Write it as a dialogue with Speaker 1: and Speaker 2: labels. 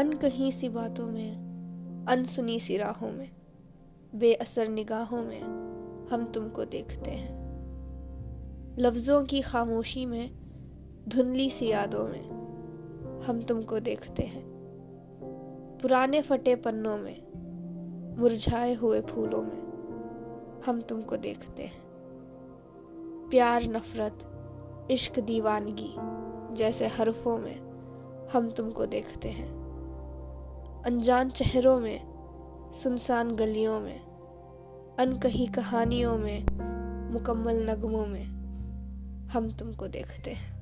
Speaker 1: अनकहीं सी बातों में अनसुनी सी राहों में, बेअसर निगाहों में हम तुमको देखते हैं। लफ्ज़ों की खामोशी में धुंधली सी यादों में हम तुमको देखते हैं। पुराने फटे पन्नों में, मुरझाए हुए फूलों में हम तुमको देखते हैं। प्यार, नफरत, इश्क, दीवानगी जैसे हरफों में हम तुमको देखते हैं। अनजान चेहरों में, सुनसान गलियों में, अनकही कहानियों में, मुकम्मल नगमों में हम तुमको देखते हैं।